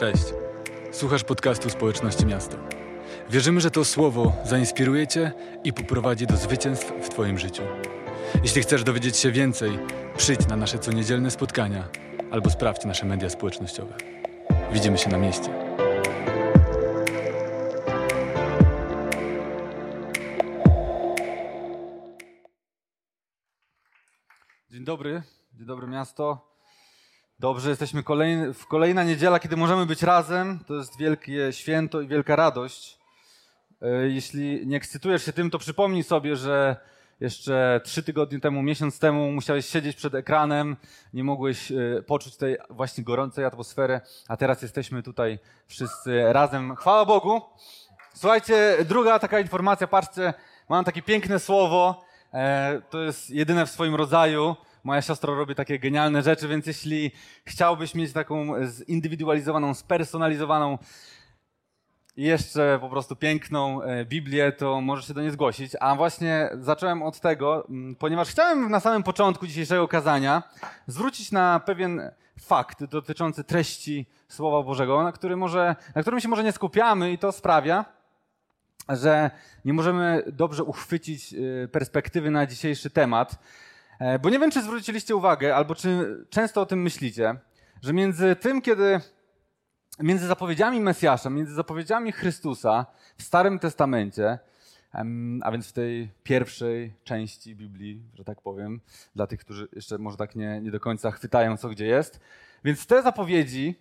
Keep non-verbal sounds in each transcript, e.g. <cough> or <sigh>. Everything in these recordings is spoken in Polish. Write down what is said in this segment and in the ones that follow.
Cześć. Słuchasz podcastu Społeczności Miasto. Wierzymy, że to słowo zainspiruje Cię i poprowadzi do zwycięstw w Twoim życiu. Jeśli chcesz dowiedzieć się więcej, przyjdź na nasze coniedzielne spotkania albo sprawdź nasze media społecznościowe. Widzimy się na mieście. Dzień dobry, dzień dobry miasto. Dobrze, jesteśmy kolejny, w kolejna niedziela, kiedy możemy być razem. To jest wielkie święto i wielka radość. E, Jeśli nie ekscytujesz się tym, to przypomnij sobie, że jeszcze trzy tygodnie temu, miesiąc temu musiałeś siedzieć przed ekranem, nie mogłeś e, poczuć tej właśnie gorącej atmosfery, a teraz jesteśmy tutaj wszyscy razem. Chwała Bogu. Słuchajcie, druga taka informacja, patrzcie, mam takie piękne słowo, e, to jest jedyne w swoim rodzaju. Moja siostra robi takie genialne rzeczy, więc jeśli chciałbyś mieć taką zindywidualizowaną, spersonalizowaną jeszcze po prostu piękną e, Biblię, to możesz się do niej zgłosić. A właśnie zacząłem od tego, mm, ponieważ chciałem na samym początku dzisiejszego kazania zwrócić na pewien fakt dotyczący treści Słowa Bożego, na, który może, na którym się może nie skupiamy i to sprawia, że nie możemy dobrze uchwycić e, perspektywy na dzisiejszy temat. E, Bo nie wiem, czy zwróciliście uwagę, albo czy często o tym myślicie, że między tym, kiedy między zapowiedziami Mesjasza, między zapowiedziami Chrystusa w Starym Testamencie, a więc w tej pierwszej części Biblii, że tak powiem, dla tych, którzy jeszcze może tak nie, nie do końca chwytają, co gdzie jest. Więc te zapowiedzi,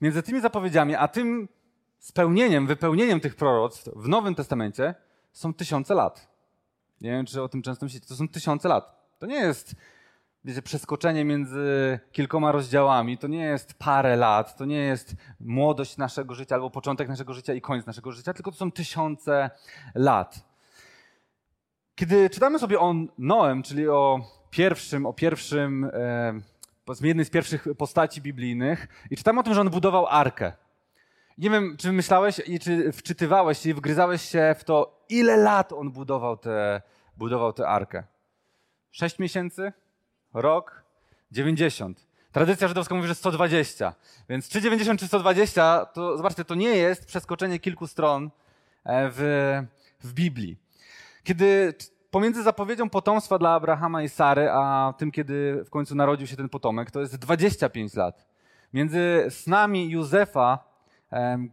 między tymi zapowiedziami, a tym spełnieniem, wypełnieniem tych proroctw w Nowym Testamencie są tysiące lat. Nie wiem, czy o tym często myślicie. To są tysiące lat. To nie jest wiecie, przeskoczenie między kilkoma rozdziałami, to nie jest parę lat, to nie jest młodość naszego życia albo początek naszego życia i koniec naszego życia, tylko to są tysiące lat. Kiedy czytamy sobie o Noem, czyli o pierwszym, o pierwszym, e, jednej z pierwszych postaci biblijnych i czytamy o tym, że on budował arkę. Nie wiem, czy myślałeś i czy wczytywałeś i wgryzałeś się w to, ile lat on budował tę budował arkę. Sześć miesięcy? Rok? 90. Tradycja żydowska mówi, że 120. Więc czy 90, czy 120, to zobaczcie, to nie jest przeskoczenie kilku stron e, w, w Biblii. Kiedy pomiędzy zapowiedzią potomstwa dla Abrahama i Sary, a tym, kiedy w końcu narodził się ten potomek, to jest 25 lat. Między snami Józefa,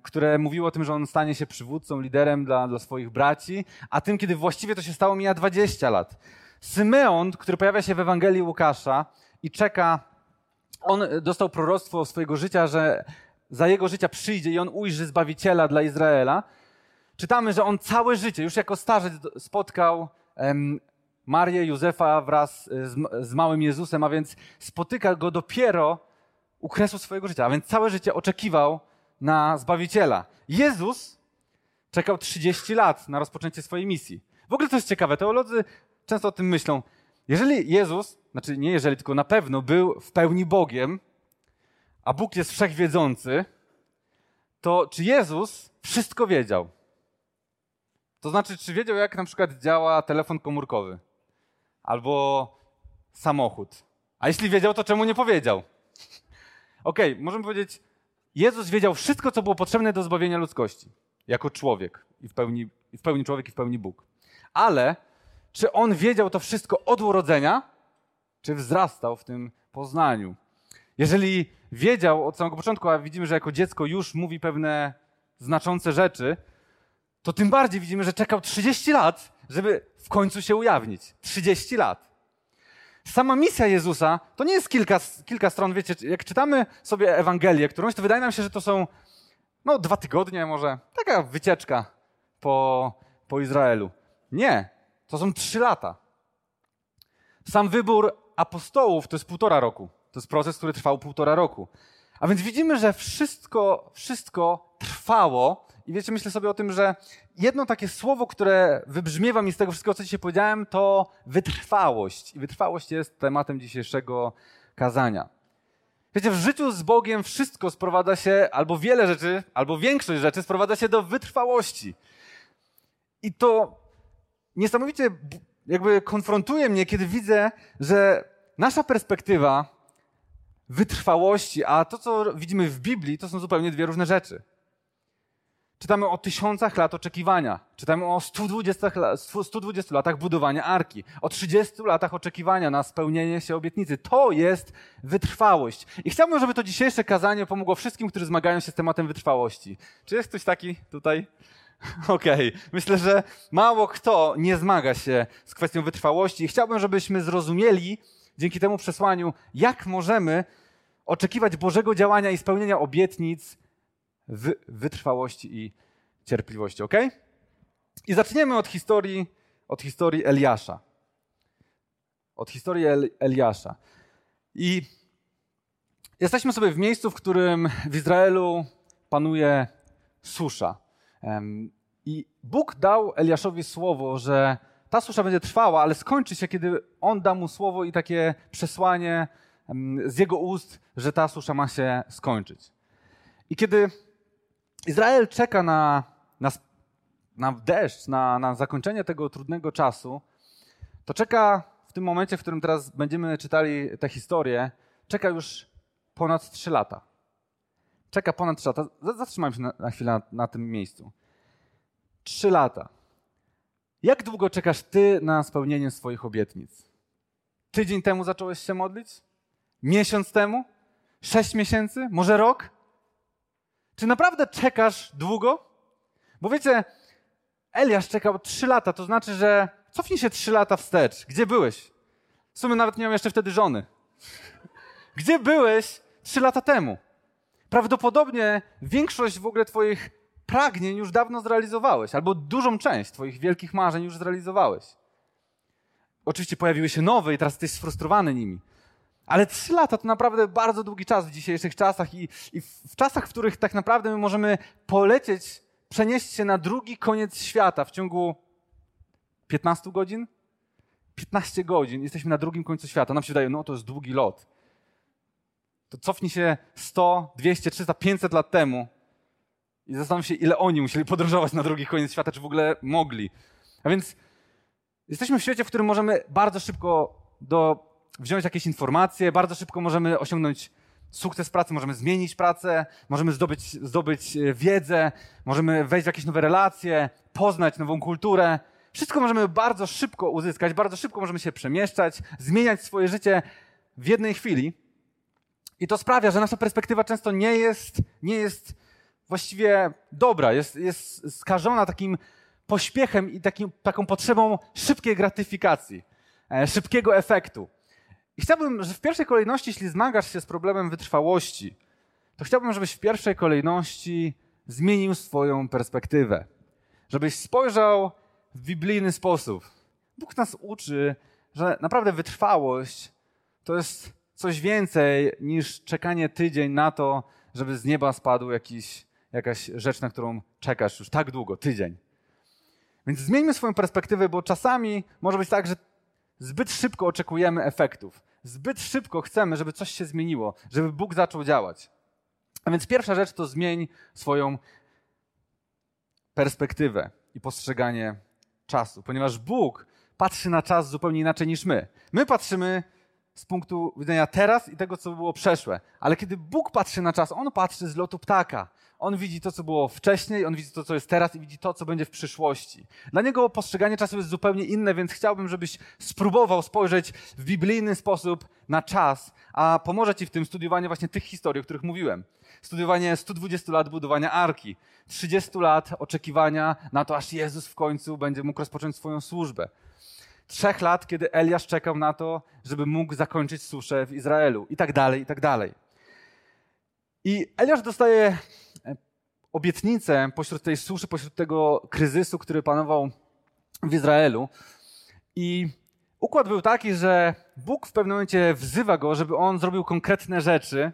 które mówiło o tym, że on stanie się przywódcą, liderem dla, dla swoich braci, a tym, kiedy właściwie to się stało, mija 20 lat. Symeon, który pojawia się w Ewangelii Łukasza i czeka, on dostał proroctwo swojego życia, że za jego życia przyjdzie i on ujrzy Zbawiciela dla Izraela. Czytamy, że on całe życie, już jako starzec spotkał em, Marię, Józefa wraz z, z małym Jezusem, a więc spotyka go dopiero u kresu swojego życia, a więc całe życie oczekiwał na Zbawiciela. Jezus czekał 30 lat na rozpoczęcie swojej misji. W ogóle to jest ciekawe, teolodzy często o tym myślą. Jeżeli Jezus, znaczy nie jeżeli, tylko na pewno był w pełni Bogiem, a Bóg jest wszechwiedzący, to czy Jezus wszystko wiedział? To znaczy, czy wiedział, jak na przykład działa telefon komórkowy albo samochód? A jeśli wiedział, to czemu nie powiedział? Okej, możemy powiedzieć, Jezus wiedział wszystko, co było potrzebne do zbawienia ludzkości, jako człowiek i w pełni, i w pełni człowiek i w pełni Bóg. Ale czy on wiedział to wszystko od urodzenia, czy wzrastał w tym poznaniu? Jeżeli wiedział od samego początku, a widzimy, że jako dziecko już mówi pewne znaczące rzeczy, to tym bardziej widzimy, że czekał 30 lat, żeby w końcu się ujawnić. 30 lat. Sama misja Jezusa to nie jest kilka, kilka stron, wiecie, jak czytamy sobie Ewangelię, którąś, to wydaje nam się, że to są no, dwa tygodnie może, taka wycieczka po, po Izraelu. Nie, to są trzy lata. Sam wybór apostołów to jest półtora roku. To jest proces, który trwał półtora roku. A więc widzimy, że wszystko, wszystko trwało. I wiecie, myślę sobie o tym, że jedno takie słowo, które wybrzmiewa mi z tego wszystkiego, co dzisiaj powiedziałem, to wytrwałość. I wytrwałość jest tematem dzisiejszego kazania. Wiecie, w życiu z Bogiem wszystko sprowadza się, albo wiele rzeczy, albo większość rzeczy sprowadza się do wytrwałości. I to niesamowicie jakby konfrontuje mnie, kiedy widzę, że nasza perspektywa wytrwałości, a to, co widzimy w Biblii, to są zupełnie dwie różne rzeczy. Czytamy o tysiącach lat oczekiwania. Czytamy o 120, 120 latach budowania arki. O 30 latach oczekiwania na spełnienie się obietnicy. To jest wytrwałość. I chciałbym, żeby to dzisiejsze kazanie pomogło wszystkim, którzy zmagają się z tematem wytrwałości. Czy jest ktoś taki tutaj? <laughs> Okej. Okay. Myślę, że mało kto nie zmaga się z kwestią wytrwałości i chciałbym, żebyśmy zrozumieli dzięki temu przesłaniu, jak możemy oczekiwać Bożego działania i spełnienia obietnic w wytrwałości i cierpliwości, ok? I zaczniemy od historii, od historii Eliasza. Od historii El Eliasza. I jesteśmy sobie w miejscu, w którym w Izraelu panuje susza. I Bóg dał Eliaszowi słowo, że ta susza będzie trwała, ale skończy się, kiedy on da mu słowo i takie przesłanie z jego ust, że ta susza ma się skończyć. I kiedy Izrael czeka na, na, na deszcz, na, na zakończenie tego trudnego czasu, to czeka w tym momencie, w którym teraz będziemy czytali tę historię, czeka już ponad 3 lata. Czeka ponad 3 lata. Zatrzymajmy się na, na chwilę na, na tym miejscu. 3 lata. Jak długo czekasz ty na spełnienie swoich obietnic? Tydzień temu zacząłeś się modlić? Miesiąc temu? Sześć miesięcy? Może rok? Czy naprawdę czekasz długo? Bo wiecie, Eliasz czekał trzy lata, to znaczy, że cofnij się trzy lata wstecz. Gdzie byłeś? W sumie nawet nie miał jeszcze wtedy żony. <laughs> Gdzie byłeś trzy lata temu? Prawdopodobnie większość w ogóle twoich pragnień już dawno zrealizowałeś, albo dużą część twoich wielkich marzeń już zrealizowałeś. Oczywiście pojawiły się nowe i teraz jesteś sfrustrowany nimi. Ale trzy lata to naprawdę bardzo długi czas w dzisiejszych czasach i, i w czasach, w których tak naprawdę my możemy polecieć, przenieść się na drugi koniec świata w ciągu 15 godzin? 15 godzin, jesteśmy na drugim końcu świata. Nam się wydaje, no to jest długi lot. To cofnij się 100, 200, 300, 500 lat temu i zastanów się, ile oni musieli podróżować na drugi koniec świata, czy w ogóle mogli. A więc jesteśmy w świecie, w którym możemy bardzo szybko do wziąć jakieś informacje, bardzo szybko możemy osiągnąć sukces pracy, możemy zmienić pracę, możemy zdobyć, zdobyć e, wiedzę, możemy wejść w jakieś nowe relacje, poznać nową kulturę. Wszystko możemy bardzo szybko uzyskać, bardzo szybko możemy się przemieszczać, zmieniać swoje życie w jednej chwili. I to sprawia, że nasza perspektywa często nie jest, nie jest właściwie dobra, jest, jest skażona takim pośpiechem i takim, taką potrzebą szybkiej gratyfikacji, e, szybkiego efektu. I chciałbym, że w pierwszej kolejności, jeśli zmagasz się z problemem wytrwałości, to chciałbym, żebyś w pierwszej kolejności zmienił swoją perspektywę. Żebyś spojrzał w biblijny sposób. Bóg nas uczy, że naprawdę wytrwałość to jest coś więcej niż czekanie tydzień na to, żeby z nieba spadł jakiś, jakaś rzecz, na którą czekasz już tak długo, tydzień. Więc zmieńmy swoją perspektywę, bo czasami może być tak, że zbyt szybko oczekujemy efektów. Zbyt szybko chcemy, żeby coś się zmieniło, żeby Bóg zaczął działać. A więc pierwsza rzecz to zmień swoją perspektywę i postrzeganie czasu, ponieważ Bóg patrzy na czas zupełnie inaczej niż my. My patrzymy z punktu widzenia teraz i tego, co było przeszłe. Ale kiedy Bóg patrzy na czas, On patrzy z lotu ptaka. On widzi to, co było wcześniej, on widzi to, co jest teraz i widzi to, co będzie w przyszłości. Dla niego postrzeganie czasu jest zupełnie inne, więc chciałbym, żebyś spróbował spojrzeć w biblijny sposób na czas, a pomoże ci w tym studiowanie właśnie tych historii, o których mówiłem. Studiowanie 120 lat budowania arki, 30 lat oczekiwania na to, aż Jezus w końcu będzie mógł rozpocząć swoją służbę. Trzech lat, kiedy Eliasz czekał na to, żeby mógł zakończyć suszę w Izraelu i tak dalej, i tak dalej. I Eliasz dostaje e, obietnicę pośród tej suszy, pośród tego kryzysu, który panował w Izraelu. I układ był taki, że Bóg w pewnym momencie wzywa go, żeby on zrobił konkretne rzeczy,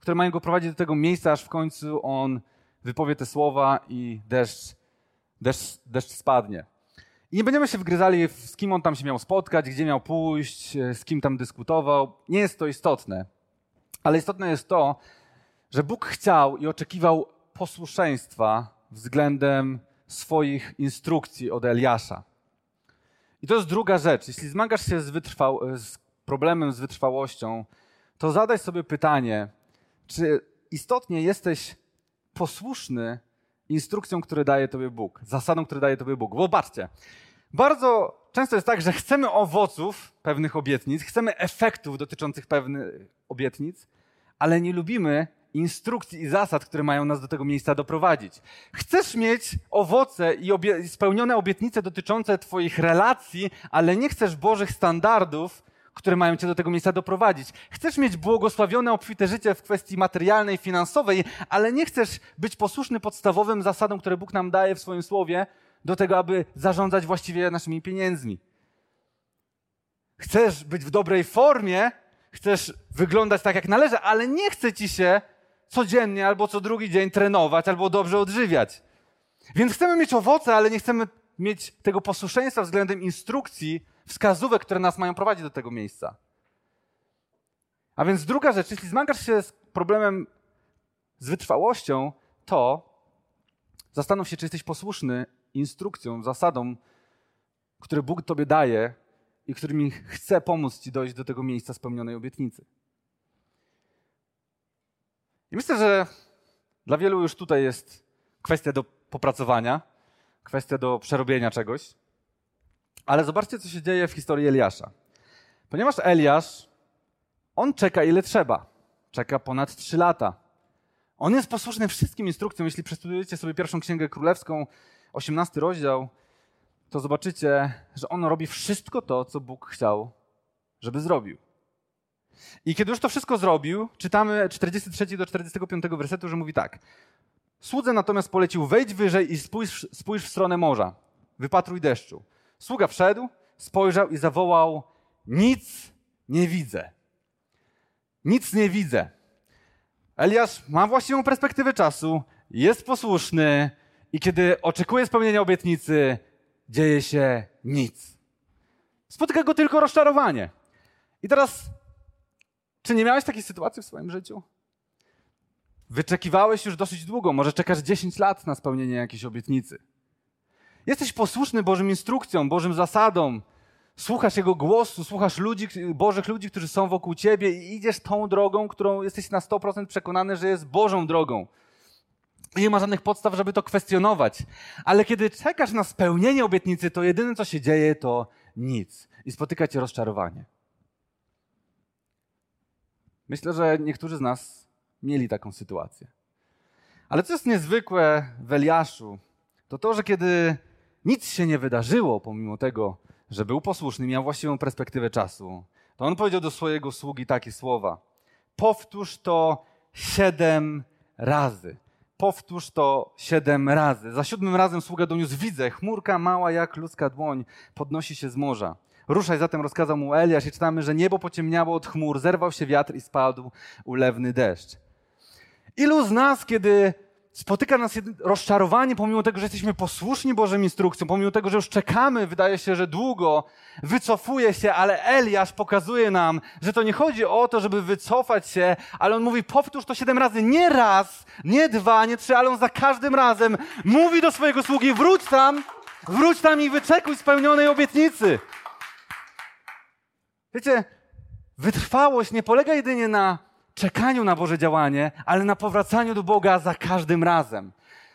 które mają go prowadzić do tego miejsca, aż w końcu on wypowie te słowa i deszcz, deszcz, deszcz spadnie. I nie będziemy się wgryzali, z kim on tam się miał spotkać, gdzie miał pójść, e, z kim tam dyskutował. Nie jest to istotne. Ale istotne jest to, że Bóg chciał i oczekiwał posłuszeństwa względem swoich instrukcji od Eliasza. I to jest druga rzecz. Jeśli zmagasz się z, wytrwał- z problemem z wytrwałością, to zadaj sobie pytanie, czy istotnie jesteś posłuszny instrukcjom, które daje Tobie Bóg, zasadom, które daje Tobie Bóg. Bo zobaczcie, bardzo często jest tak, że chcemy owoców pewnych obietnic, chcemy efektów dotyczących pewnych obietnic, ale nie lubimy instrukcji i zasad, które mają nas do tego miejsca doprowadzić. Chcesz mieć owoce i obie spełnione obietnice dotyczące Twoich relacji, ale nie chcesz Bożych standardów, które mają Cię do tego miejsca doprowadzić. Chcesz mieć błogosławione, obfite życie w kwestii materialnej, finansowej, ale nie chcesz być posłuszny podstawowym zasadom, które Bóg nam daje w swoim słowie, do tego, aby zarządzać właściwie naszymi pieniędzmi. Chcesz być w dobrej formie, chcesz wyglądać tak, jak należy, ale nie chce ci się codziennie albo co drugi dzień trenować albo dobrze odżywiać. Więc chcemy mieć owoce, ale nie chcemy mieć tego posłuszeństwa względem instrukcji, wskazówek, które nas mają prowadzić do tego miejsca. A więc druga rzecz, jeśli zmagasz się z problemem z wytrwałością, to zastanów się, czy jesteś posłuszny instrukcjom, zasadom, które Bóg Tobie daje i którymi chce pomóc Ci dojść do tego miejsca spełnionej obietnicy. I myślę, że dla wielu już tutaj jest kwestia do popracowania, kwestia do przerobienia czegoś. Ale zobaczcie, co się dzieje w historii Eliasza. Ponieważ Eliasz, on czeka ile trzeba. Czeka ponad trzy lata. On jest posłuszny wszystkim instrukcjom. Jeśli przestudiujecie sobie pierwszą księgę królewską, 18 rozdział, to zobaczycie, że on robi wszystko to, co Bóg chciał, żeby zrobił. I kiedy już to wszystko zrobił, czytamy 43 do 45 wersetu, że mówi tak. Słudze natomiast polecił, wejdź wyżej i spójrz, spójrz w stronę morza. Wypatruj deszczu. Sługa wszedł, spojrzał i zawołał: Nic nie widzę. Nic nie widzę. Eliasz ma właściwą perspektywę czasu, jest posłuszny i kiedy oczekuje spełnienia obietnicy, dzieje się nic. Spotyka go tylko rozczarowanie. I teraz, czy nie miałeś takiej sytuacji w swoim życiu? Wyczekiwałeś już dosyć długo, może czekasz 10 lat na spełnienie jakiejś obietnicy. Jesteś posłuszny Bożym instrukcjom, Bożym zasadom. Słuchasz Jego głosu, słuchasz ludzi, Bożych ludzi, którzy są wokół Ciebie i idziesz tą drogą, którą jesteś na 100% przekonany, że jest Bożą drogą. Nie ma żadnych podstaw, żeby to kwestionować. Ale kiedy czekasz na spełnienie obietnicy, to jedyne, co się dzieje, to nic. I spotyka cię rozczarowanie. Myślę, że niektórzy z nas mieli taką sytuację. Ale co jest niezwykłe w Eliaszu, to to, że kiedy nic się nie wydarzyło, pomimo tego, że był posłuszny, miał właściwą perspektywę czasu, to on powiedział do swojego sługi takie słowa: Powtórz to siedem razy. Powtórz to siedem razy. Za siódmym razem sługa doniósł: Widzę, chmurka mała jak ludzka dłoń podnosi się z morza. Ruszaj zatem, rozkazał mu Eliasz, i czytamy, że niebo pociemniało od chmur, zerwał się wiatr i spadł ulewny deszcz. Ilu z nas, kiedy spotyka nas rozczarowanie, pomimo tego, że jesteśmy posłuszni Bożym instrukcjom, pomimo tego, że już czekamy, wydaje się, że długo, wycofuje się, ale Eliasz pokazuje nam, że to nie chodzi o to, żeby wycofać się, ale on mówi, powtórz to siedem razy, nie raz, nie dwa, nie trzy, ale on za każdym razem mówi do swojego sługi, wróć tam, wróć tam i wyczekuj spełnionej obietnicy. Wiecie, wytrwałość nie polega jedynie na czekaniu na Boże działanie, ale na powracaniu do Boga za każdym razem.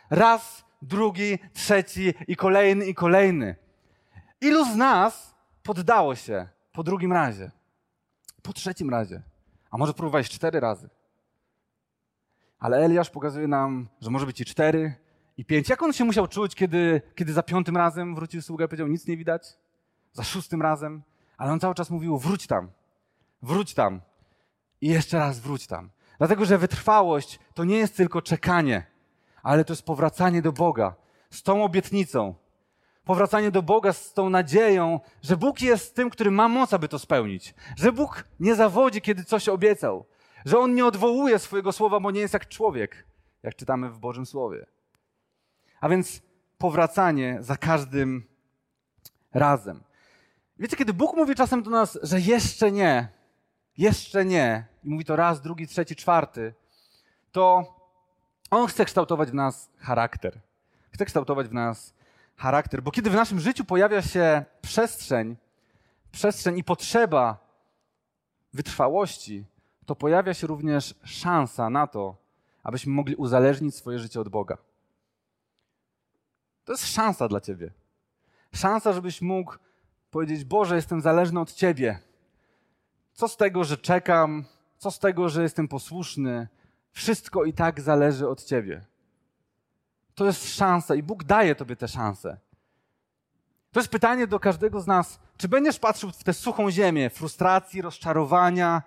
Raz, drugi, trzeci i kolejny i kolejny. Ilu z nas poddało się po drugim razie? Po trzecim razie? A może próbowałeś cztery razy? Ale Eliasz pokazuje nam, że może być i cztery, i pięć. Jak on się musiał czuć, kiedy, kiedy za piątym razem wrócił sługa i powiedział, nic nie widać? Za szóstym razem? Ale on cały czas mówił, wróć tam, wróć tam i jeszcze raz wróć tam. Dlatego, że wytrwałość to nie jest tylko czekanie, ale to jest powracanie do Boga z tą obietnicą. Powracanie do Boga z tą nadzieją, że Bóg jest tym, który ma moc, aby to spełnić. Że Bóg nie zawodzi, kiedy coś obiecał. Że On nie odwołuje swojego słowa, bo nie jest jak człowiek, jak czytamy w Bożym Słowie. A więc powracanie za każdym razem. Wiecie, kiedy Bóg mówi czasem do nas, że jeszcze nie, jeszcze nie, i mówi to raz, drugi, trzeci, czwarty, to On chce kształtować w nas charakter. Chce kształtować w nas charakter, bo kiedy w naszym życiu pojawia się przestrzeń, przestrzeń i potrzeba wytrwałości, to pojawia się również szansa na to, abyśmy mogli uzależnić swoje życie od Boga. To jest szansa dla ciebie. Szansa, żebyś mógł powiedzieć: Boże, jestem zależny od ciebie. Co z tego, że czekam? Co z tego, że jestem posłuszny? Wszystko i tak zależy od ciebie. To jest szansa i Bóg daje tobie tę szansę. To jest pytanie do każdego z nas. Czy będziesz patrzył w tę suchą ziemię frustracji, rozczarowania,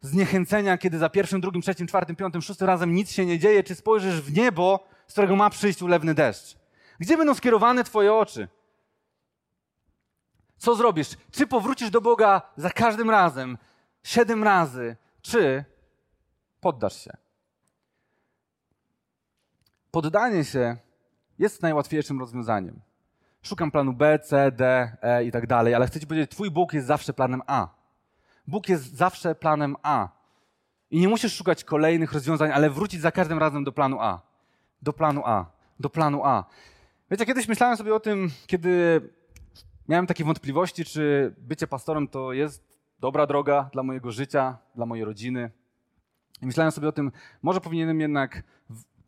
zniechęcenia, kiedy za pierwszym, drugim, trzecim, czwartym, piątym, szóstym razem nic się nie dzieje? Czy spojrzysz w niebo, z którego ma przyjść ulewny deszcz? Gdzie będą skierowane Twoje oczy? Co zrobisz? Czy powrócisz do Boga za każdym razem, siedem razy, czy poddasz się? Poddanie się jest najłatwiejszym rozwiązaniem. Szukam planu B, C, D, E i tak dalej, ale chcę Ci powiedzieć, Twój Bóg jest zawsze planem A. Bóg jest zawsze planem A. I nie musisz szukać kolejnych rozwiązań, ale wrócić za każdym razem do planu A. Do planu A. Do planu A. Wiecie, kiedyś myślałem sobie o tym, kiedy miałem takie wątpliwości, czy bycie pastorem to jest dobra droga dla mojego życia, dla mojej rodziny. I myślałem sobie o tym, może powinienem jednak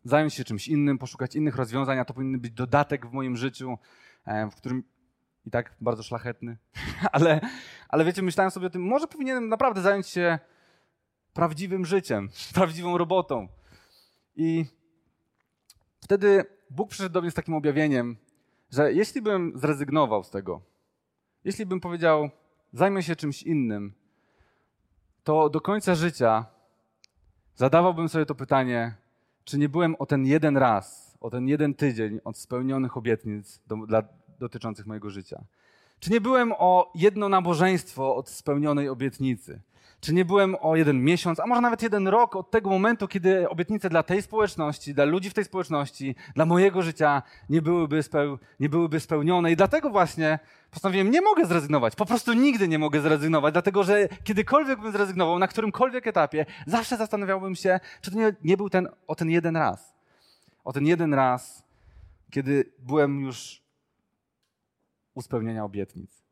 zająć się czymś innym, poszukać innych rozwiązań, a to powinien być dodatek w moim życiu, e, w którym i tak bardzo szlachetny, <laughs> ale, ale wiecie, myślałem sobie o tym, może powinienem naprawdę zająć się prawdziwym życiem, <laughs> prawdziwą robotą. I wtedy Bóg przyszedł do mnie z takim objawieniem, że jeśli bym zrezygnował z tego, jeśli bym powiedział, zajmę się czymś innym, to do końca życia zadawałbym sobie to pytanie, czy nie byłem o ten jeden raz, o ten jeden tydzień od spełnionych obietnic do, dla, dotyczących mojego życia? Czy nie byłem o jedno nabożeństwo od spełnionej obietnicy? Czy nie byłem o jeden miesiąc, a może nawet jeden rok od tego momentu, kiedy obietnice dla tej społeczności, dla ludzi w tej społeczności, dla mojego życia nie byłyby, speł, nie byłyby spełnione? I dlatego właśnie postanowiłem, nie mogę zrezygnować. Po prostu nigdy nie mogę zrezygnować, dlatego że kiedykolwiek bym zrezygnował, na którymkolwiek etapie, zawsze zastanawiałbym się, czy to nie, nie był ten, o ten jeden raz. O ten jeden raz, kiedy byłem już u spełnienia obietnic.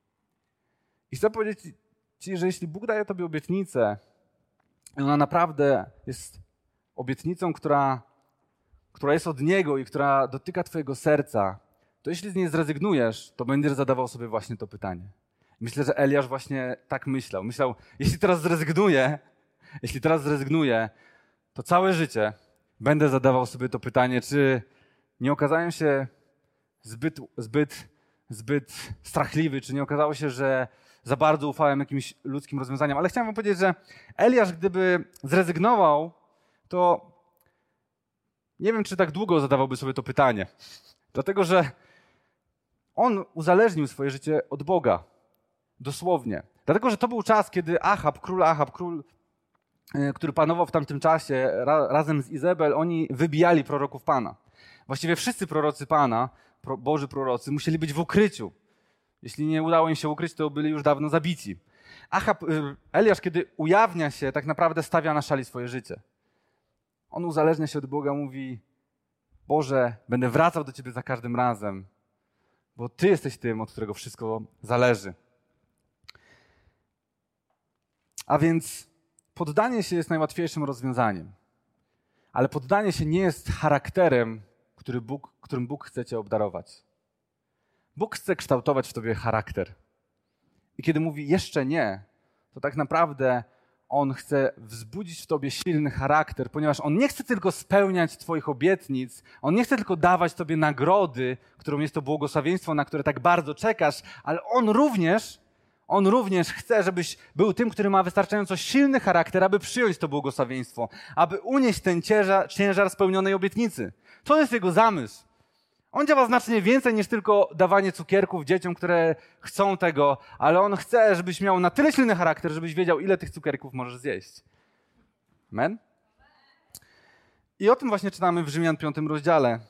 I chcę powiedzieć Ci, że jeśli Bóg daje Tobie obietnicę, ona naprawdę jest obietnicą, która, która jest od Niego i która dotyka Twojego serca, to jeśli z niej zrezygnujesz, to będziesz zadawał sobie właśnie to pytanie. Myślę, że Eliasz właśnie tak myślał. Myślał, jeśli teraz zrezygnuję, jeśli teraz zrezygnuję, to całe życie będę zadawał sobie to pytanie, czy nie okazałem się zbyt, zbyt zbyt strachliwy, czy nie okazało się, że za bardzo ufałem jakimś ludzkim rozwiązaniom. Ale chciałem wam powiedzieć, że Eliasz, gdyby zrezygnował, to nie wiem, czy tak długo zadawałby sobie to pytanie. Dlatego, że on uzależnił swoje życie od Boga. Dosłownie. Dlatego, że to był czas, kiedy Ahab, król Ahab, król, e, który panował w tamtym czasie ra, razem z Izabel, oni wybijali proroków Pana. Właściwie wszyscy prorocy Pana Boży prorocy musieli być w ukryciu. Jeśli nie udało im się ukryć, to byli już dawno zabici. Achab, y, Eliasz, kiedy ujawnia się, tak naprawdę stawia na szali swoje życie. On uzależnia się od Boga, mówi: Boże, będę wracał do Ciebie za każdym razem, bo Ty jesteś tym, od którego wszystko zależy. A więc poddanie się jest najłatwiejszym rozwiązaniem. Ale poddanie się nie jest charakterem, który Bóg, którym Bóg chce cię obdarować. Bóg chce kształtować w tobie charakter. I kiedy mówi jeszcze nie, to tak naprawdę on chce wzbudzić w tobie silny charakter, ponieważ on nie chce tylko spełniać twoich obietnic, on nie chce tylko dawać tobie nagrody, którą jest to błogosławieństwo, na które tak bardzo czekasz, ale on również on również chce, żebyś był tym, który ma wystarczająco silny charakter, aby przyjąć to błogosławieństwo, aby unieść ten ciężar, ciężar spełnionej obietnicy. To jest jego zamysł. On działa znacznie więcej niż tylko dawanie cukierków dzieciom, które chcą tego, ale on chce, żebyś miał na tyle silny charakter, żebyś wiedział, ile tych cukierków możesz zjeść. Amen? I o tym właśnie czytamy w Rzymian 5 rozdziale,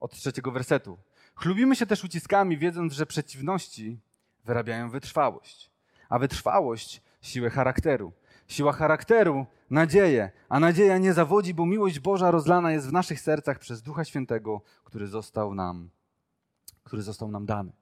od trzeciego wersetu. Chlubimy się też uciskami, wiedząc, że przeciwności wyrabiają wytrwałość, a wytrwałość siłę charakteru. Siła charakteru nadzieję, a nadzieja nie zawodzi, bo miłość Boża rozlana jest w naszych sercach przez Ducha Świętego, który został nam, który został nam dany.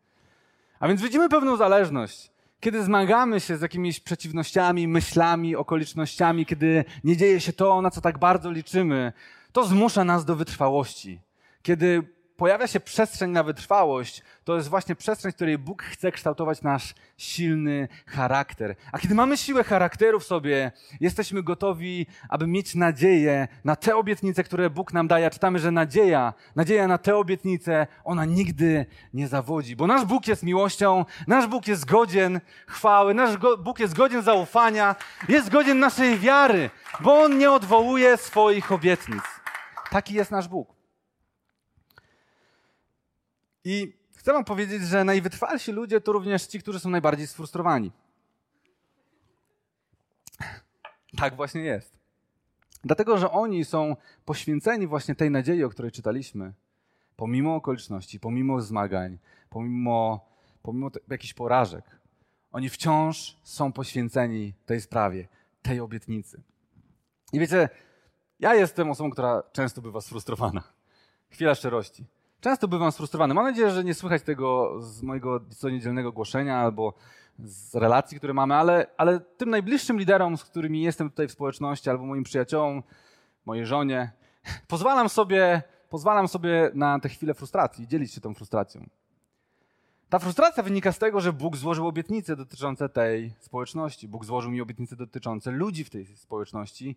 A więc widzimy pewną zależność. Kiedy zmagamy się z jakimiś przeciwnościami, myślami, okolicznościami, kiedy nie dzieje się to, na co tak bardzo liczymy, to zmusza nas do wytrwałości. Kiedy pojawia się przestrzeń na wytrwałość, to jest właśnie przestrzeń, w której Bóg chce kształtować nasz silny charakter. A kiedy mamy siłę charakteru w sobie, jesteśmy gotowi, aby mieć nadzieję na te obietnice, które Bóg nam daje. Czytamy, że nadzieja, nadzieja na te obietnice, ona nigdy nie zawodzi, bo nasz Bóg jest miłością, nasz Bóg jest godzien chwały, nasz Bóg jest godzien zaufania, jest godzien naszej wiary, bo On nie odwołuje swoich obietnic. Taki jest nasz Bóg. I chcę wam powiedzieć, że najwytrwalsi ludzie to również ci, którzy są najbardziej sfrustrowani. Tak właśnie jest. Dlatego, że oni są poświęceni właśnie tej nadziei, o której czytaliśmy. Pomimo okoliczności, pomimo zmagań, pomimo, pomimo jakichś porażek. Oni wciąż są poświęceni tej sprawie, tej obietnicy. I wiecie, ja jestem osobą, która często bywa sfrustrowana. Chwila szczerości. Często bywam sfrustrowany. Mam nadzieję, że nie słychać tego z mojego co niedzielnego głoszenia albo z relacji, które mamy, ale, ale tym najbliższym liderom, z którymi jestem tutaj w społeczności, albo moim przyjaciołom, mojej żonie, pozwalam sobie, pozwalam sobie na te chwile frustracji, dzielić się tą frustracją. Ta frustracja wynika z tego, że Bóg złożył obietnice dotyczące tej społeczności. Bóg złożył mi obietnice dotyczące ludzi w tej społeczności,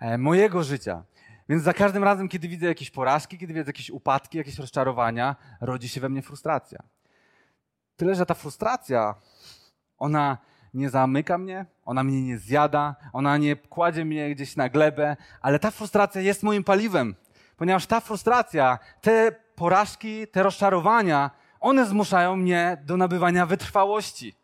e, mojego życia. Więc za każdym razem, kiedy widzę jakieś porażki, kiedy widzę jakieś upadki, jakieś rozczarowania, rodzi się we mnie frustracja. Tyle, że ta frustracja, ona nie zamyka mnie, ona mnie nie zjada, ona nie kładzie mnie gdzieś na glebę, ale ta frustracja jest moim paliwem, ponieważ ta frustracja, te porażki, te rozczarowania, one zmuszają mnie do nabywania wytrwałości.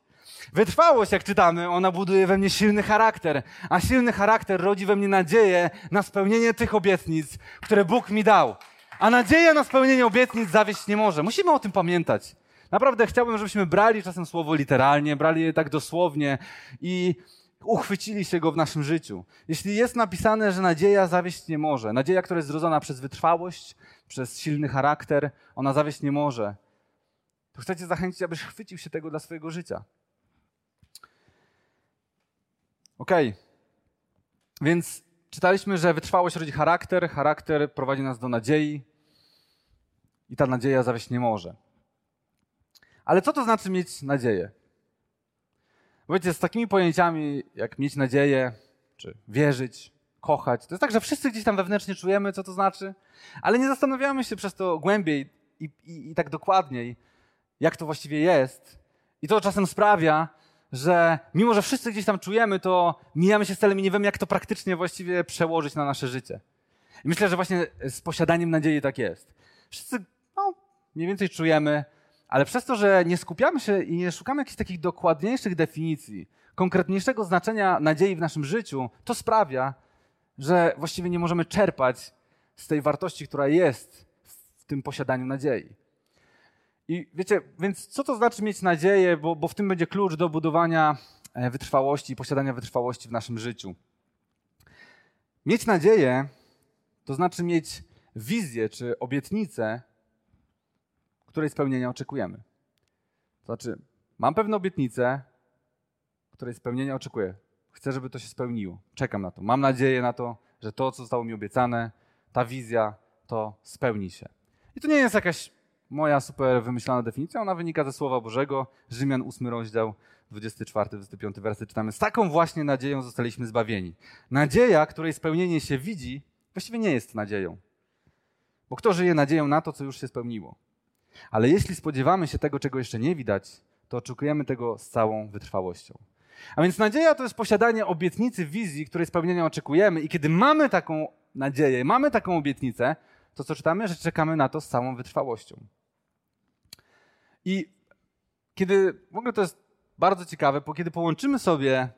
Wytrwałość, jak czytamy, ona buduje we mnie silny charakter, a silny charakter rodzi we mnie nadzieję na spełnienie tych obietnic, które Bóg mi dał. A nadzieja na spełnienie obietnic zawieść nie może. Musimy o tym pamiętać. Naprawdę chciałbym, żebyśmy brali czasem słowo literalnie, brali je tak dosłownie i uchwycili się go w naszym życiu. Jeśli jest napisane, że nadzieja zawieść nie może, nadzieja, która jest zrodzona przez wytrwałość, przez silny charakter, ona zawieść nie może, to chcę Cię zachęcić, abyś chwycił się tego dla swojego życia. Okej. Okay. Więc czytaliśmy, że wytrwałość rodzi charakter, charakter prowadzi nas do nadziei i ta nadzieja zawieść nie może. Ale co to znaczy mieć nadzieję? Wiecie, z takimi pojęciami jak mieć nadzieję, czy wierzyć, kochać, to jest tak, że wszyscy gdzieś tam wewnętrznie czujemy, co to znaczy, ale nie zastanawiamy się przez to głębiej i, i, i tak dokładniej, jak to właściwie jest. I to czasem sprawia, że mimo, że wszyscy gdzieś tam czujemy, to mijamy się z celem i nie wiemy, jak to praktycznie właściwie przełożyć na nasze życie. I myślę, że właśnie z posiadaniem nadziei tak jest. Wszyscy no, mniej więcej czujemy, ale przez to, że nie skupiamy się i nie szukamy jakichś takich dokładniejszych definicji, konkretniejszego znaczenia nadziei w naszym życiu, to sprawia, że właściwie nie możemy czerpać z tej wartości, która jest w tym posiadaniu nadziei. I wiecie, więc co to znaczy mieć nadzieję, bo, bo w tym będzie klucz do budowania e, wytrwałości i posiadania wytrwałości w naszym życiu. Mieć nadzieję to znaczy mieć wizję czy obietnicę, której spełnienia oczekujemy. To znaczy, mam pewną obietnicę, której spełnienia oczekuję. Chcę, żeby to się spełniło. Czekam na to. Mam nadzieję na to, że to, co zostało mi obiecane, ta wizja, to spełni się. I to nie jest jakaś moja super wymyślona definicja, ona wynika ze Słowa Bożego, Rzymian 8 rozdział, 24-25 werset czytamy. Z taką właśnie nadzieją zostaliśmy zbawieni. Nadzieja, której spełnienie się widzi, właściwie nie jest nadzieją. Bo kto żyje nadzieją na to, co już się spełniło? Ale jeśli spodziewamy się tego, czego jeszcze nie widać, to oczekujemy tego z całą wytrwałością. A więc nadzieja to jest posiadanie obietnicy wizji, której spełnienia oczekujemy, i kiedy mamy taką nadzieję, mamy taką obietnicę, to co czytamy, że czekamy na to z całą wytrwałością. I kiedy, w ogóle to jest bardzo ciekawe, bo kiedy połączymy sobie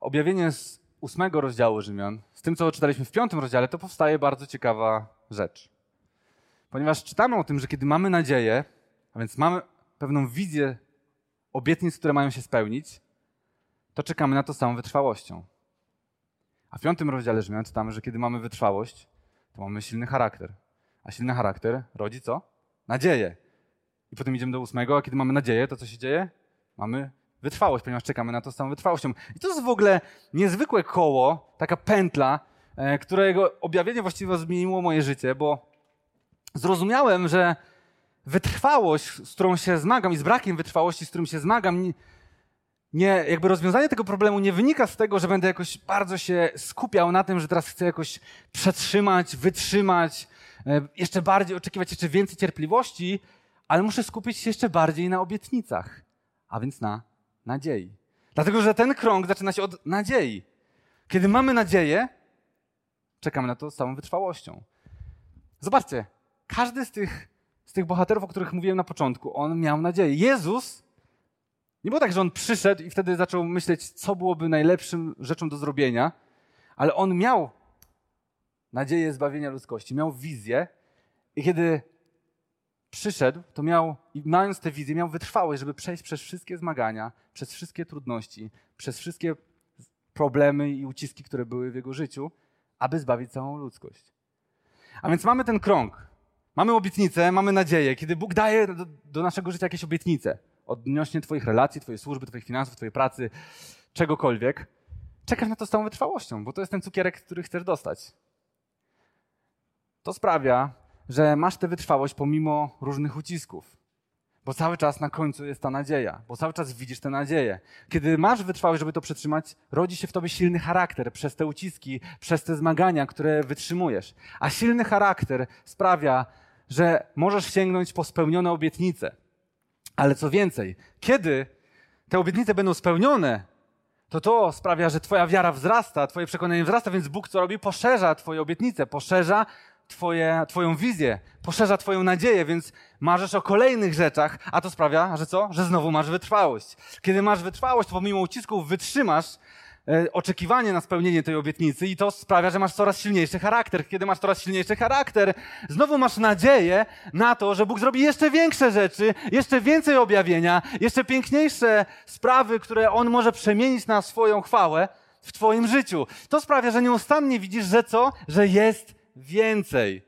objawienie z ósmego rozdziału Rzymian z tym, co czytaliśmy w piątym rozdziale, to powstaje bardzo ciekawa rzecz. Ponieważ czytamy o tym, że kiedy mamy nadzieję, a więc mamy pewną wizję obietnic, które mają się spełnić, to czekamy na to z całą wytrwałością. A w piątym rozdziale Rzymian czytamy, że kiedy mamy wytrwałość, to mamy silny charakter. A silny charakter rodzi co? Nadzieję. I potem idziemy do ósmego, a kiedy mamy nadzieję, to co się dzieje? Mamy wytrwałość, ponieważ czekamy na to z całą wytrwałością. I to jest w ogóle niezwykłe koło, taka pętla, e, którego objawienie właściwie zmieniło moje życie, bo zrozumiałem, że wytrwałość, z którą się zmagam i z brakiem wytrwałości, z którym się zmagam, nie, jakby rozwiązanie tego problemu nie wynika z tego, że będę jakoś bardzo się skupiał na tym, że teraz chcę jakoś przetrzymać, wytrzymać, e, jeszcze bardziej oczekiwać jeszcze więcej cierpliwości, ale muszę skupić się jeszcze bardziej na obietnicach, a więc na nadziei. Dlatego, że ten krąg zaczyna się od nadziei. Kiedy mamy nadzieję, czekamy na to z całą wytrwałością. Zobaczcie, każdy z tych, z tych bohaterów, o których mówiłem na początku, on miał nadzieję. Jezus, nie było tak, że on przyszedł i wtedy zaczął myśleć, co byłoby najlepszym rzeczą do zrobienia, ale on miał nadzieję zbawienia ludzkości, miał wizję i kiedy przyszedł, to miał, mając tę wizję, miał wytrwałość, żeby przejść przez wszystkie zmagania, przez wszystkie trudności, przez wszystkie problemy i uciski, które były w jego życiu, aby zbawić całą ludzkość. A więc mamy ten krąg. Mamy obietnicę, mamy nadzieję. Kiedy Bóg daje do, do naszego życia jakieś obietnice, odnośnie Twoich relacji, Twojej służby, Twoich finansów, Twojej pracy, czegokolwiek, czekasz na to z całą wytrwałością, bo to jest ten cukierek, który chcesz dostać. To sprawia, że masz tę wytrwałość pomimo różnych ucisków. Bo cały czas na końcu jest ta nadzieja, bo cały czas widzisz tę nadzieję. Kiedy masz wytrwałość, żeby to przetrzymać, rodzi się w tobie silny charakter przez te uciski, przez te zmagania, które wytrzymujesz. A silny charakter sprawia, że możesz sięgnąć po spełnione obietnice. Ale co więcej, kiedy te obietnice będą spełnione, to to sprawia, że Twoja wiara wzrasta, Twoje przekonanie wzrasta, więc Bóg co robi? Poszerza Twoje obietnice, poszerza twoje, Twoją wizję, poszerza Twoją nadzieję, więc marzysz o kolejnych rzeczach, a to sprawia, że co? Że znowu masz wytrwałość. Kiedy masz wytrwałość, to pomimo ucisków wytrzymasz e, oczekiwanie na spełnienie tej obietnicy i to sprawia, że masz coraz silniejszy charakter. Kiedy masz coraz silniejszy charakter, znowu masz nadzieję na to, że Bóg zrobi jeszcze większe rzeczy, jeszcze więcej objawienia, jeszcze piękniejsze sprawy, które On może przemienić na swoją chwałę w Twoim życiu. To sprawia, że nieustannie widzisz, że co? Że jest więcej.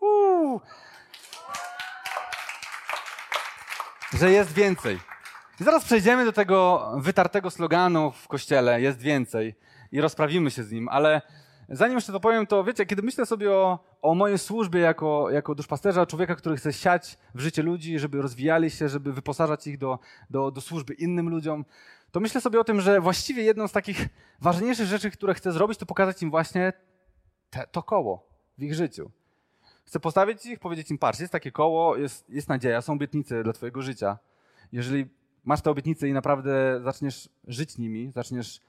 Uuu. Że jest więcej. I zaraz przejdziemy do tego wytartego sloganu w kościele, jest więcej, i rozprawimy się z nim, ale zanim jeszcze to powiem, to wiecie, kiedy myślę sobie o, o mojej służbie jako, jako duszpasterza, człowieka, który chce siać w życie ludzi, żeby rozwijali się, żeby wyposażać ich do, do, do służby innym ludziom, to myślę sobie o tym, że właściwie jedną z takich ważniejszych rzeczy, które chcę zrobić, to pokazać im właśnie te, to koło w ich życiu. Chcę postawić ich, powiedzieć im, patrz, jest takie koło, jest, jest nadzieja, są obietnice dla twojego życia. Jeżeli masz te obietnice i naprawdę zaczniesz żyć nimi, zaczniesz,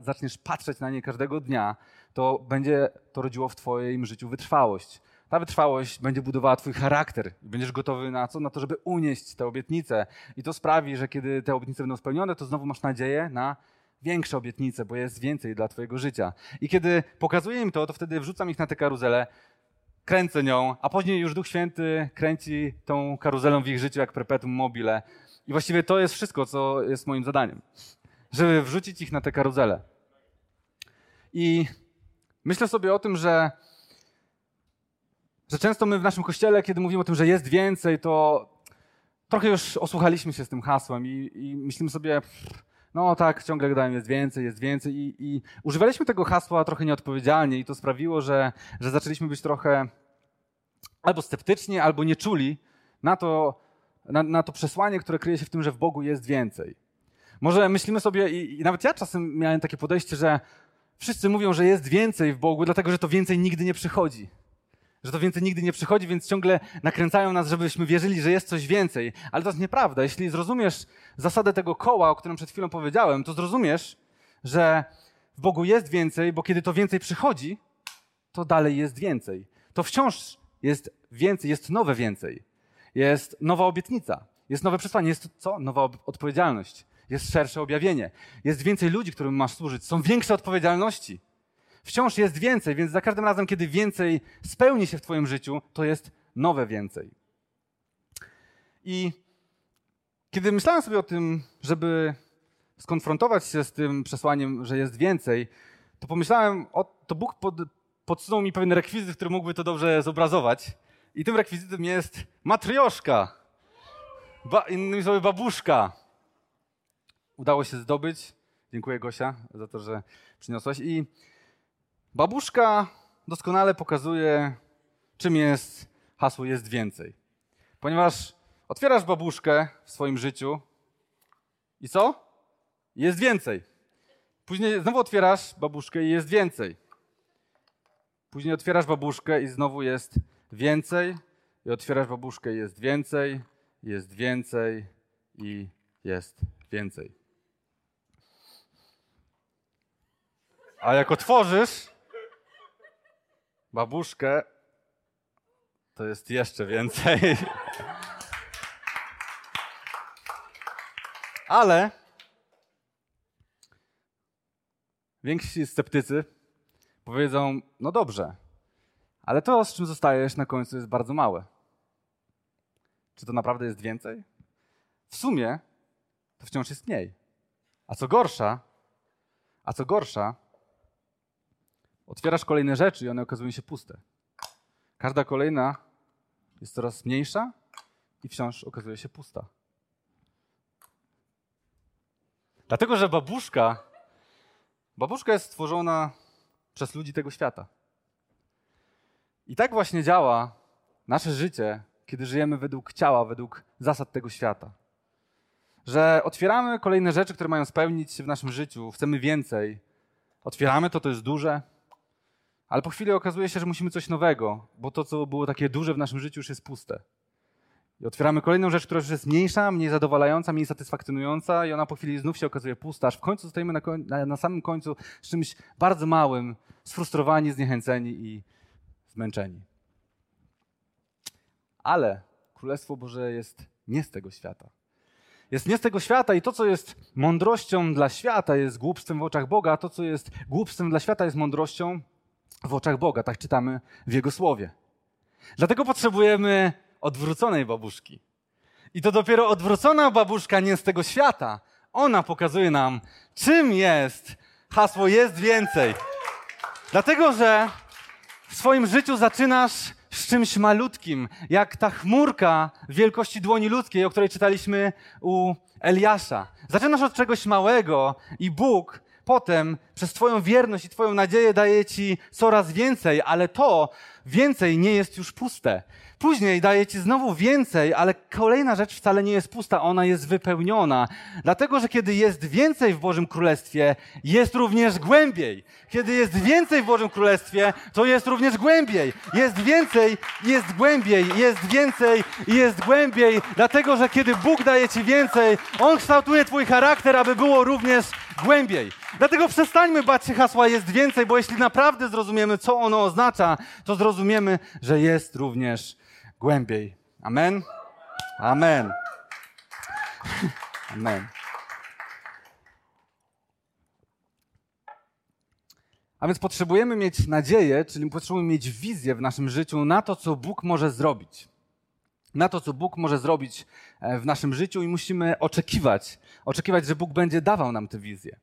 zaczniesz patrzeć na nie każdego dnia, to będzie to rodziło w twoim życiu wytrwałość. Ta wytrwałość będzie budowała twój charakter będziesz gotowy na co? Na to, żeby unieść te obietnice. I to sprawi, że kiedy te obietnice będą spełnione, to znowu masz nadzieję na większe obietnice, bo jest więcej dla Twojego życia. I kiedy pokazuję im to, to wtedy wrzucam ich na tę karuzelę, kręcę nią, a później już Duch Święty kręci tą karuzelą w ich życiu jak perpetuum mobile. I właściwie to jest wszystko, co jest moim zadaniem. Żeby wrzucić ich na tę karuzelę. I myślę sobie o tym, że, że często my w naszym kościele, kiedy mówimy o tym, że jest więcej, to trochę już osłuchaliśmy się z tym hasłem i, i myślimy sobie, pff, no tak, ciągle gadają, jest więcej, jest więcej i, i używaliśmy tego hasła trochę nieodpowiedzialnie i to sprawiło, że, że zaczęliśmy być trochę albo sceptyczni, albo nie czuli na to, na, na to przesłanie, które kryje się w tym, że w Bogu jest więcej. Może myślimy sobie, i, i nawet ja czasem miałem takie podejście, że wszyscy mówią, że jest więcej w Bogu, dlatego że to więcej nigdy nie przychodzi że to więcej nigdy nie przychodzi, więc ciągle nakręcają nas, żebyśmy wierzyli, że jest coś więcej. Ale to jest nieprawda. Jeśli zrozumiesz zasadę tego koła, o którym przed chwilą powiedziałem, to zrozumiesz, że w Bogu jest więcej, bo kiedy to więcej przychodzi, to dalej jest więcej. To wciąż jest więcej, jest nowe więcej. Jest nowa obietnica, jest nowe przesłanie, jest co? Nowa odpowiedzialność, jest szersze objawienie, jest więcej ludzi, którym masz służyć, są większe odpowiedzialności wciąż jest więcej, więc za każdym razem, kiedy więcej spełni się w Twoim życiu, to jest nowe więcej. I kiedy myślałem sobie o tym, żeby skonfrontować się z tym przesłaniem, że jest więcej, to pomyślałem, o, to Bóg pod, podsunął mi pewien rekwizyt, który mógłby to dobrze zobrazować. I tym rekwizytem jest matrioszka. Ba, innymi słowy, babuszka. udało się zdobyć. Dziękuję Gosia za to, że przyniosłaś. I babuszka doskonale pokazuje, czym jest hasło jest więcej. Ponieważ otwierasz babuszkę w swoim życiu i co? Jest więcej. Później znowu otwierasz babuszkę i jest więcej. Później otwierasz babuszkę i znowu jest więcej. I otwierasz babuszkę i jest więcej, jest więcej i jest więcej. A jak otworzysz babuszkę, to jest jeszcze więcej. <laughs> Ale więksi sceptycy powiedzą: No dobrze, ale to, z czym zostajesz na końcu, jest bardzo małe. Czy to naprawdę jest więcej? W sumie to wciąż jest mniej. A co gorsza, a co gorsza, otwierasz kolejne rzeczy i one okazują się puste. Każda kolejna jest coraz mniejsza i wciąż okazuje się pusta. Dlatego, że babuszka, babuszka jest stworzona przez ludzi tego świata. I tak właśnie działa nasze życie, kiedy żyjemy według ciała, według zasad tego świata. Że otwieramy kolejne rzeczy, które mają spełnić się w naszym życiu, chcemy więcej. Otwieramy to, to jest duże, ale po chwili okazuje się, że musimy coś nowego, bo to, co było takie duże w naszym życiu, już jest puste. I otwieramy kolejną rzecz, która już jest mniejsza, mniej zadowalająca, mniej satysfakcjonująca, i ona po chwili znów się okazuje pusta, aż w końcu zostajemy na, koń na, samym końcu z czymś bardzo małym, sfrustrowani, zniechęceni i zmęczeni. Ale Królestwo Boże jest nie z tego świata. Jest nie z tego świata i to, co jest mądrością dla świata, jest głupstwem w oczach Boga, a to, co jest głupstwem dla świata, jest mądrością w oczach Boga. Tak czytamy w Jego słowie. Dlatego potrzebujemy odwróconej babuszki. I to dopiero odwrócona babuszka nie z tego świata. Ona pokazuje nam, czym jest hasło jest więcej. Dlatego, że w swoim życiu zaczynasz z czymś malutkim, jak ta chmurka wielkości dłoni ludzkiej, o której czytaliśmy u Eliasza. Zaczynasz od czegoś małego i Bóg potem przez Twoją wierność i Twoją nadzieję daje Ci coraz więcej, ale to więcej nie jest już puste. Później daje ci znowu więcej, ale kolejna rzecz wcale nie jest pusta, ona jest wypełniona. Dlatego, że kiedy jest więcej w Bożym Królestwie, jest również głębiej. Kiedy jest więcej w Bożym Królestwie, to jest również głębiej. Jest więcej, jest głębiej, jest więcej jest głębiej. Dlatego, że kiedy Bóg daje ci więcej, On kształtuje twój charakter, aby było również głębiej. Dlatego przestańmy bać się hasła jest więcej, bo jeśli naprawdę zrozumiemy, co ono oznacza, to zrozumiemy, że jest również głębiej. Amen? Amen. <laughs> Amen. A więc potrzebujemy mieć nadzieję, czyli potrzebujemy mieć wizję w naszym życiu na to, co Bóg może zrobić. Na to, co Bóg może zrobić e, w naszym życiu i musimy oczekiwać, oczekiwać, że Bóg będzie dawał nam tę wizję.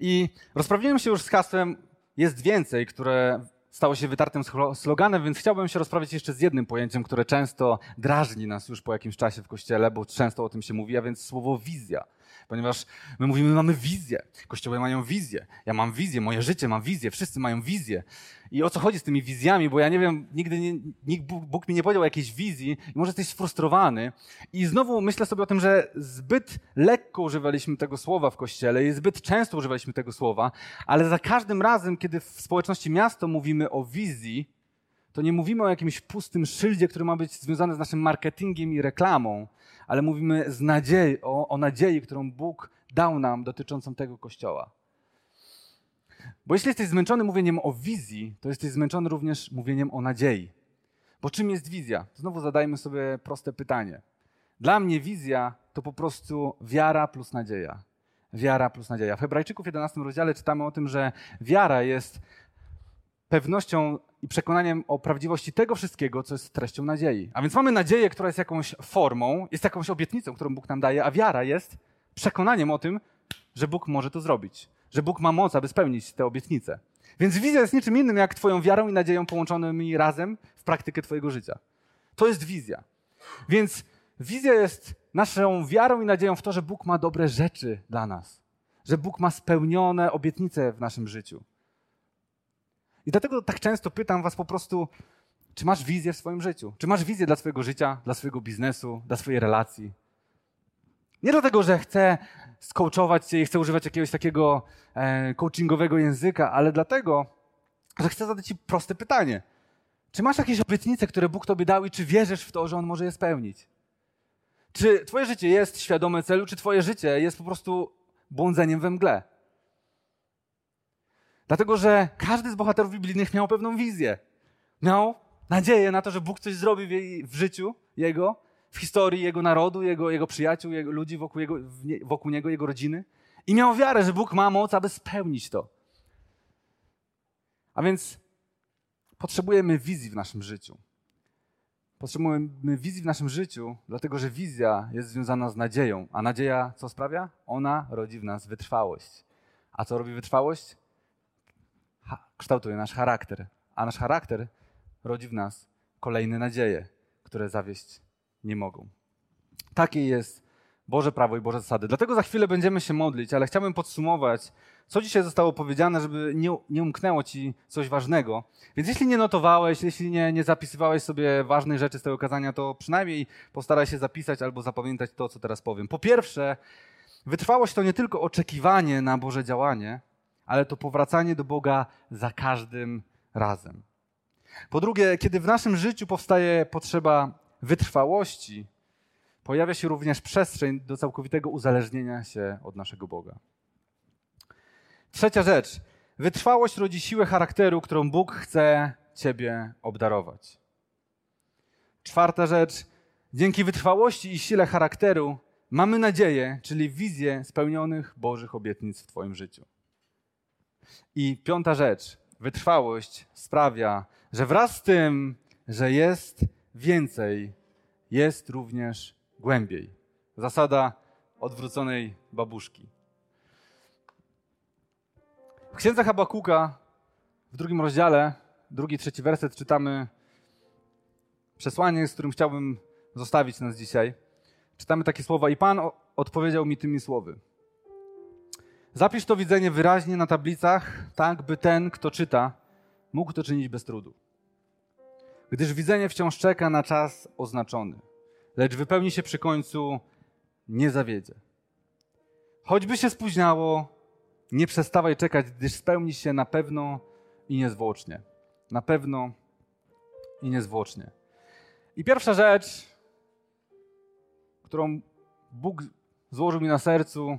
I rozprawiłem się już z hasłem Jest więcej, które stało się wytartym sloganem, więc chciałbym się rozprawić jeszcze z jednym pojęciem, które często drażni nas już po jakimś czasie w kościele, bo często o tym się mówi, a więc słowo wizja ponieważ my mówimy, mamy wizję. Kościoły mają wizję. Ja mam wizję, moje życie ma wizję, wszyscy mają wizję. I o co chodzi z tymi wizjami? Bo ja nie wiem, nigdy nie, nikt, Bóg mi nie powiedział jakiejś wizji i może jesteś sfrustrowany. I znowu myślę sobie o tym, że zbyt lekko używaliśmy tego słowa w Kościele i zbyt często używaliśmy tego słowa, ale za każdym razem, kiedy w społeczności miasto mówimy o wizji, to nie mówimy o jakimś pustym szyldzie, który ma być związany z naszym marketingiem i reklamą, ale mówimy z nadziei, o, o nadziei, którą Bóg dał nam dotyczącą tego kościoła. Bo jeśli jesteś zmęczony mówieniem o wizji, to jesteś zmęczony również mówieniem o nadziei. Bo czym jest wizja? Znowu zadajmy sobie proste pytanie. Dla mnie wizja to po prostu wiara plus nadzieja. Wiara plus nadzieja. W Hebrajczyków 11 rozdziale czytamy o tym, że wiara jest pewnością i przekonaniem o prawdziwości tego wszystkiego, co jest treścią nadziei. A więc mamy nadzieję, która jest jakąś formą, jest jakąś obietnicą, którą Bóg nam daje, a wiara jest przekonaniem o tym, że Bóg może to zrobić, że Bóg ma moc, aby spełnić te obietnice. Więc wizja jest niczym innym jak Twoją wiarą i nadzieją połączonymi razem w praktykę Twojego życia. To jest wizja. Więc wizja jest naszą wiarą i nadzieją w to, że Bóg ma dobre rzeczy dla nas, że Bóg ma spełnione obietnice w naszym życiu. I dlatego tak często pytam Was po prostu, czy masz wizję w swoim życiu? Czy masz wizję dla swojego życia, dla swojego biznesu, dla swojej relacji? Nie dlatego, że chcę skoachować cię i chcę używać jakiegoś takiego e, coachingowego języka, ale dlatego, że chcę zadać ci proste pytanie. Czy masz jakieś obietnice, które Bóg tobie dał i czy wierzysz w to, że On może je spełnić? Czy twoje życie jest świadome celu, czy twoje życie jest po prostu błądzeniem we mgle? Dlatego, że każdy z bohaterów biblijnych miał pewną wizję. Miał nadzieję na to, że Bóg coś zrobi w, jej, w życiu jego, w historii jego narodu, jego, jego przyjaciół, jego ludzi wokół, jego, wokół niego, jego rodziny. I miał wiarę, że Bóg ma moc, aby spełnić to. A więc potrzebujemy wizji w naszym życiu. Potrzebujemy wizji w naszym życiu, dlatego że wizja jest związana z nadzieją. A nadzieja co sprawia? Ona rodzi w nas wytrwałość. A co robi wytrwałość? Kształtuje nasz charakter. A nasz charakter rodzi w nas kolejne nadzieje, które zawieść nie mogą. Takie jest Boże prawo i Boże zasady. Dlatego za chwilę będziemy się modlić, ale chciałbym podsumować, co dzisiaj zostało powiedziane, żeby nie, nie umknęło ci coś ważnego. Więc jeśli nie notowałeś, jeśli nie, nie zapisywałeś sobie ważnych rzeczy z tego kazania, to przynajmniej postaraj się zapisać albo zapamiętać to, co teraz powiem. Po pierwsze, wytrwałość to nie tylko oczekiwanie na Boże działanie, ale to powracanie do Boga za każdym razem. Po drugie, kiedy w naszym życiu powstaje potrzeba wytrwałości, pojawia się również przestrzeń do całkowitego uzależnienia się od naszego Boga. Trzecia rzecz. Wytrwałość rodzi siłę charakteru, którą Bóg chce Ciebie obdarować. Czwarta rzecz. Dzięki wytrwałości i sile charakteru mamy nadzieję, czyli wizję spełnionych Bożych obietnic w Twoim życiu. I piąta rzecz. Wytrwałość sprawia, że wraz z tym, że jest więcej, jest również głębiej. Zasada odwróconej babuszki. W księdze Habakuka w drugim rozdziale, drugi, trzeci werset czytamy przesłanie, z którym chciałbym zostawić nas dzisiaj. Czytamy takie słowa i Pan odpowiedział mi tymi słowy. Zapisz to widzenie wyraźnie na tablicach, tak by ten, kto czyta, mógł to czynić bez trudu gdyż widzenie wciąż czeka na czas oznaczony, lecz wypełni się przy końcu, nie zawiedzie. Choćby się spóźniało, nie przestawaj czekać, gdyż spełni się na pewno i niezwłocznie. Na pewno i niezwłocznie. I pierwsza rzecz, którą Bóg złożył mi na sercu,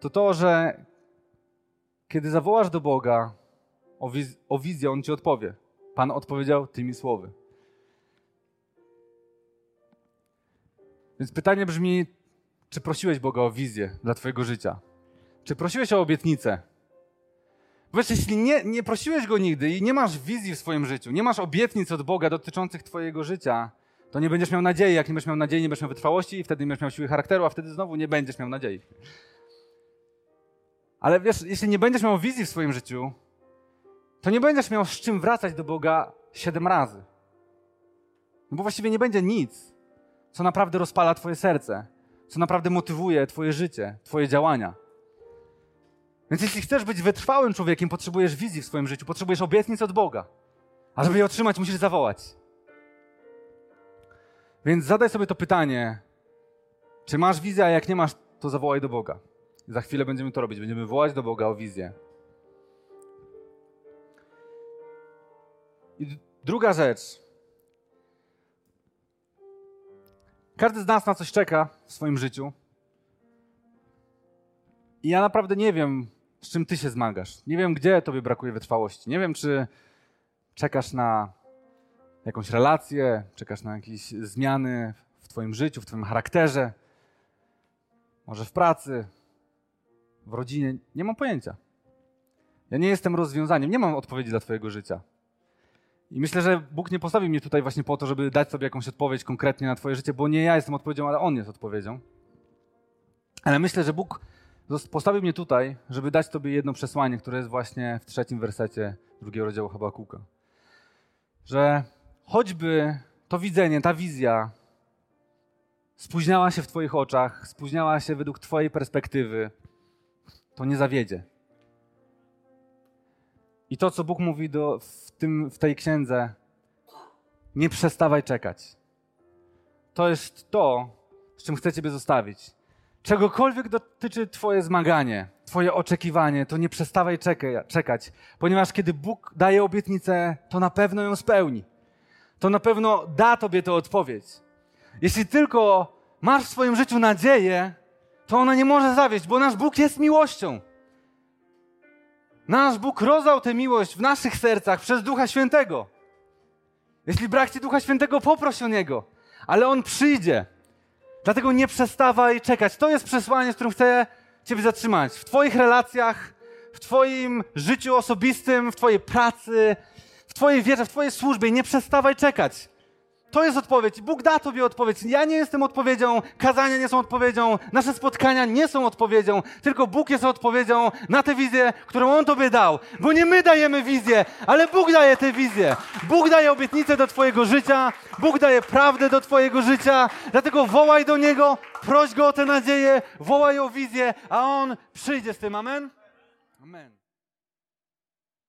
to to, że kiedy zawołasz do Boga o, wiz o wizję, On ci odpowie. Pan odpowiedział tymi słowy. Więc pytanie brzmi, czy prosiłeś Boga o wizję dla Twojego życia? Czy prosiłeś o obietnicę? Wiesz, jeśli nie, nie prosiłeś Go nigdy i nie masz wizji w swoim życiu, nie masz obietnic od Boga dotyczących Twojego życia, to nie będziesz miał nadziei. Jak nie będziesz miał nadziei, nie będziesz miał wytrwałości i wtedy nie będziesz miał siły charakteru, a wtedy znowu nie będziesz miał nadziei. Ale wiesz, jeśli nie będziesz miał wizji w swoim życiu, to nie będziesz miał z czym wracać do Boga siedem razy. No bo właściwie nie będzie nic, co naprawdę rozpala Twoje serce, co naprawdę motywuje Twoje życie, Twoje działania. Więc jeśli chcesz być wytrwałym człowiekiem, potrzebujesz wizji w swoim życiu, potrzebujesz obietnic od Boga. A żeby je otrzymać, musisz zawołać. Więc zadaj sobie to pytanie, czy masz wizję, a jak nie masz, to zawołaj do Boga. Za chwilę będziemy to robić. Będziemy wołać do Boga o wizję. I druga rzecz. Każdy z nas na coś czeka w swoim życiu. I ja naprawdę nie wiem, z czym ty się zmagasz. Nie wiem, gdzie tobie brakuje wytrwałości. Nie wiem, czy czekasz na jakąś relację, czekasz na jakieś zmiany w twoim życiu, w twoim charakterze, może w pracy, w rodzinie. Nie mam pojęcia. Ja nie jestem rozwiązaniem, nie mam odpowiedzi dla twojego życia. I myślę, że Bóg nie postawił mnie tutaj właśnie po to, żeby dać sobie jakąś odpowiedź konkretnie na Twoje życie, bo nie ja jestem odpowiedzią, ale On jest odpowiedzią. Ale myślę, że Bóg postawił mnie tutaj, żeby dać Tobie jedno przesłanie, które jest właśnie w trzecim wersecie drugiego rozdziału Habakuka. Że choćby to widzenie, ta wizja spóźniała się w Twoich oczach, spóźniała się według Twojej perspektywy, to nie zawiedzie. I to, co Bóg mówi do, w, tym, w tej księdze, nie przestawaj czekać. To jest to, z czym chcę Ciebie zostawić. Czegokolwiek dotyczy Twoje zmaganie, Twoje oczekiwanie, to nie przestawaj czekać, ponieważ kiedy Bóg daje obietnicę, to na pewno ją spełni. To na pewno da Tobie tę odpowiedź. Jeśli tylko masz w swoim życiu nadzieję, to ona nie może zawieść, bo nasz Bóg jest miłością. Nasz Bóg rozdał tę miłość w naszych sercach przez Ducha Świętego. Jeśli brak Ci Ducha Świętego, poproś o Niego, ale On przyjdzie. Dlatego nie przestawaj czekać. To jest przesłanie, z którym chcę Ciebie zatrzymać. W Twoich relacjach, w Twoim życiu osobistym, w Twojej pracy, w Twojej wierze, w Twojej służbie. Nie przestawaj czekać. To jest odpowiedź. Bóg da Tobie odpowiedź. Ja nie jestem odpowiedzią, kazania nie są odpowiedzią, nasze spotkania nie są odpowiedzią, tylko Bóg jest odpowiedzią na tę wizję, którą On Tobie dał. Bo nie my dajemy wizję, ale Bóg daje tę wizję. Bóg daje obietnicę do Twojego życia, Bóg daje prawdę do Twojego życia, dlatego wołaj do Niego, proś Go o tę nadzieję, wołaj o wizję, a On przyjdzie z tym. Amen? Amen.